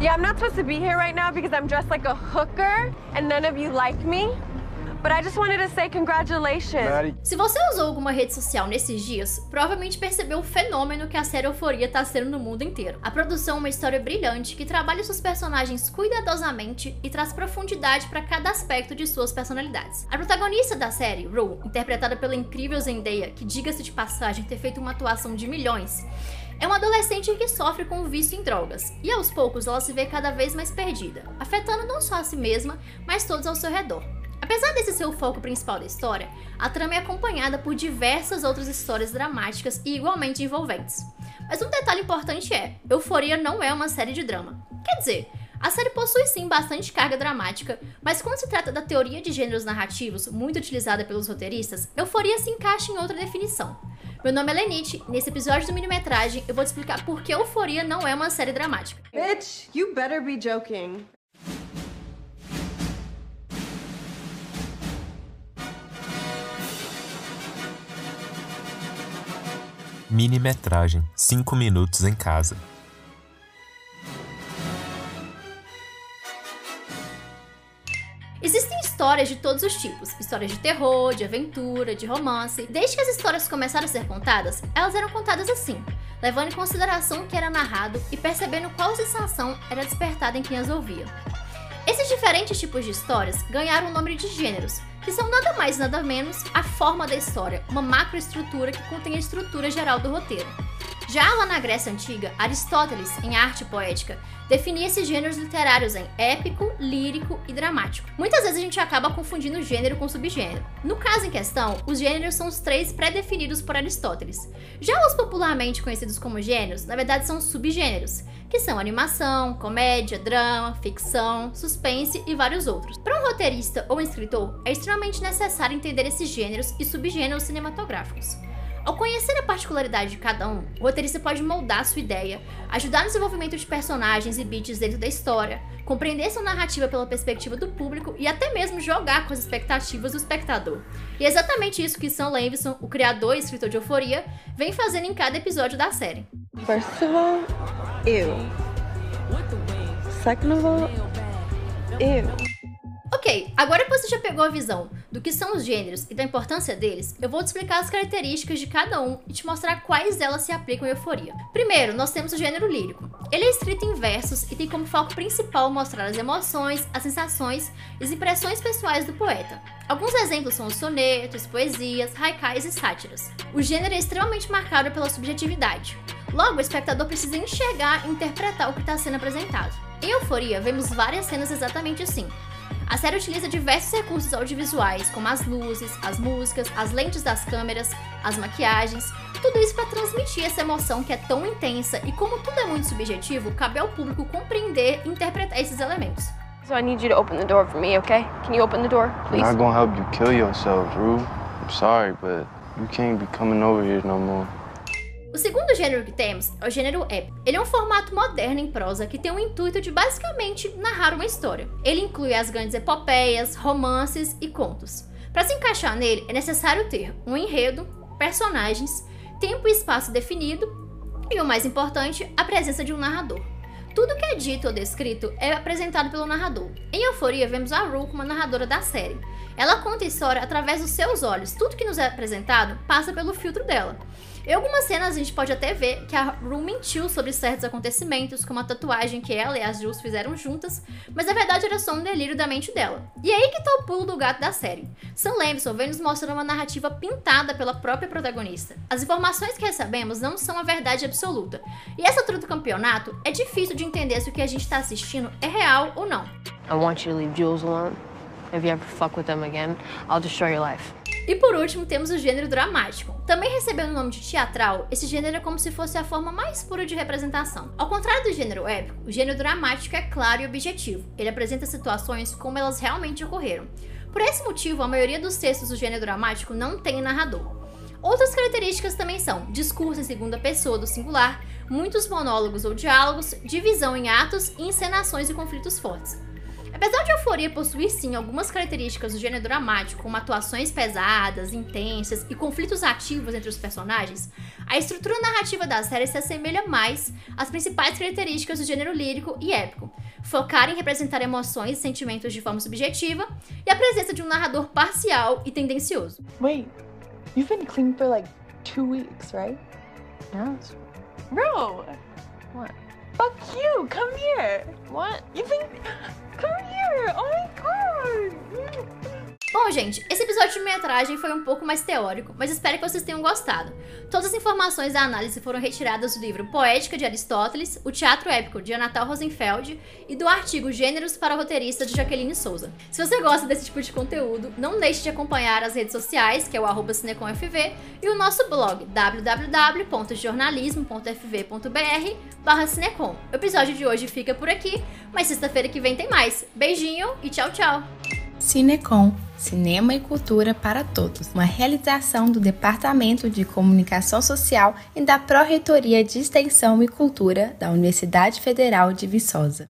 Yeah, I'm not supposed to be here right now because I'm dressed like a hooker and none of you like me. But I just wanted to say congratulations. Se você usou alguma rede social nesses dias, provavelmente percebeu o fenômeno que a série Euforia tá sendo no mundo inteiro. A produção é uma história brilhante que trabalha seus personagens cuidadosamente e traz profundidade para cada aspecto de suas personalidades. A protagonista da série, Rue, interpretada pela incrível Zendaya, que diga-se de passagem ter feito uma atuação de milhões, é uma adolescente que sofre com o vício em drogas, e aos poucos ela se vê cada vez mais perdida, afetando não só a si mesma, mas todos ao seu redor. Apesar desse ser o foco principal da história, a trama é acompanhada por diversas outras histórias dramáticas e igualmente envolventes. Mas um detalhe importante é: Euforia não é uma série de drama. Quer dizer, a série possui sim bastante carga dramática, mas quando se trata da teoria de gêneros narrativos, muito utilizada pelos roteiristas, Euforia se encaixa em outra definição. Meu nome é Lenite, e nesse episódio do Minimetragem eu vou te explicar por que Euforia não é uma série dramática. Bitch, you better be joking. Minimetragem 5 minutos em casa. Existem histórias de todos os tipos, histórias de terror, de aventura, de romance. Desde que as histórias começaram a ser contadas, elas eram contadas assim, levando em consideração o que era narrado e percebendo qual sensação era despertada em quem as ouvia. Esses diferentes tipos de histórias ganharam o nome de gêneros, que são nada mais nada menos a forma da história, uma macroestrutura que contém a estrutura geral do roteiro. Já lá na Grécia Antiga, Aristóteles, em Arte Poética, definia esses gêneros literários em épico, lírico e dramático. Muitas vezes a gente acaba confundindo gênero com subgênero. No caso em questão, os gêneros são os três pré-definidos por Aristóteles. Já os popularmente conhecidos como gêneros, na verdade são subgêneros, que são animação, comédia, drama, ficção, suspense e vários outros. Para um roteirista ou um escritor, é extremamente necessário entender esses gêneros e subgêneros cinematográficos. Ao conhecer a particularidade de cada um, o roteirista pode moldar sua ideia, ajudar no desenvolvimento de personagens e beats dentro da história, compreender sua narrativa pela perspectiva do público e até mesmo jogar com as expectativas do espectador. E é exatamente isso que Sam Levinson, o criador e escritor de Euforia, vem fazendo em cada episódio da série. First of all, ew. Second of all, ew. Ok, agora que você já pegou a visão do que são os gêneros e da importância deles, eu vou te explicar as características de cada um e te mostrar quais delas se aplicam em euforia. Primeiro, nós temos o gênero lírico. Ele é escrito em versos e tem como foco principal mostrar as emoções, as sensações e as impressões pessoais do poeta. Alguns exemplos são os sonetos, poesias, haikais e sátiras. O gênero é extremamente marcado pela subjetividade. Logo, o espectador precisa enxergar e interpretar o que está sendo apresentado. Em Euforia, vemos várias cenas exatamente assim, a série utiliza diversos recursos audiovisuais, como as luzes, as músicas, as lentes das câmeras, as maquiagens, tudo isso para transmitir essa emoção que é tão intensa e como tudo é muito subjetivo, cabe ao público compreender e interpretar esses elementos. So I need you to open the door for me, okay? Can you open the door, I'm please? not gonna help you kill yourself, Rue. I'm sorry, but you can't be coming over here no more. O segundo gênero que temos é o gênero épico. Ele é um formato moderno em prosa que tem o intuito de basicamente narrar uma história. Ele inclui as grandes epopeias, romances e contos. Para se encaixar nele, é necessário ter um enredo, personagens, tempo e espaço definido e, o mais importante, a presença de um narrador. Tudo que é dito ou descrito é apresentado pelo narrador. Em Euforia, vemos a Rue como a narradora da série. Ela conta a história através dos seus olhos. Tudo que nos é apresentado passa pelo filtro dela. Em algumas cenas a gente pode até ver que a Rue mentiu sobre certos acontecimentos, como a tatuagem que ela e as Jules fizeram juntas, mas na verdade era só um delírio da mente dela. E é aí que tá o pulo do gato da série. Sam Levinson vem nos mostrando uma narrativa pintada pela própria protagonista. As informações que recebemos não são a verdade absoluta. E essa altura do campeonato é difícil de entender se o que a gente tá assistindo é real ou não. I want you to leave Jules alone. If you ever fuck with them again, I'll destroy your life. E por último, temos o gênero dramático. Também recebendo o nome de teatral, esse gênero é como se fosse a forma mais pura de representação. Ao contrário do gênero épico, o gênero dramático é claro e objetivo. Ele apresenta situações como elas realmente ocorreram. Por esse motivo, a maioria dos textos do gênero dramático não tem narrador. Outras características também são discurso em segunda pessoa do singular, muitos monólogos ou diálogos, divisão em atos e encenações e conflitos fortes. Apesar de Euforia possuir sim algumas características do gênero dramático, como atuações pesadas, intensas e conflitos ativos entre os personagens, a estrutura narrativa da série se assemelha mais às principais características do gênero lírico e épico, focar em representar emoções e sentimentos de forma subjetiva e a presença de um narrador parcial e tendencioso. Wait, you've been clean for like two weeks, right? Yes. Bro, What? fuck you. Come here. What? You've been. Bom, gente, esse episódio de metragem foi um pouco mais teórico, mas espero que vocês tenham gostado. Todas as informações da análise foram retiradas do livro Poética de Aristóteles, O Teatro Épico de Anatal Rosenfeld e do artigo Gêneros para roteirista de Jaqueline Souza. Se você gosta desse tipo de conteúdo, não deixe de acompanhar as redes sociais, que é o cineconfv, e o nosso blog www.jornalismo.fv.br barra cinecom. O episódio de hoje fica por aqui, mas sexta-feira que vem tem mais. Beijinho e tchau, tchau! Cinecom, Cinema e Cultura para Todos, uma realização do Departamento de Comunicação Social e da Pró-Reitoria de Extensão e Cultura da Universidade Federal de Viçosa.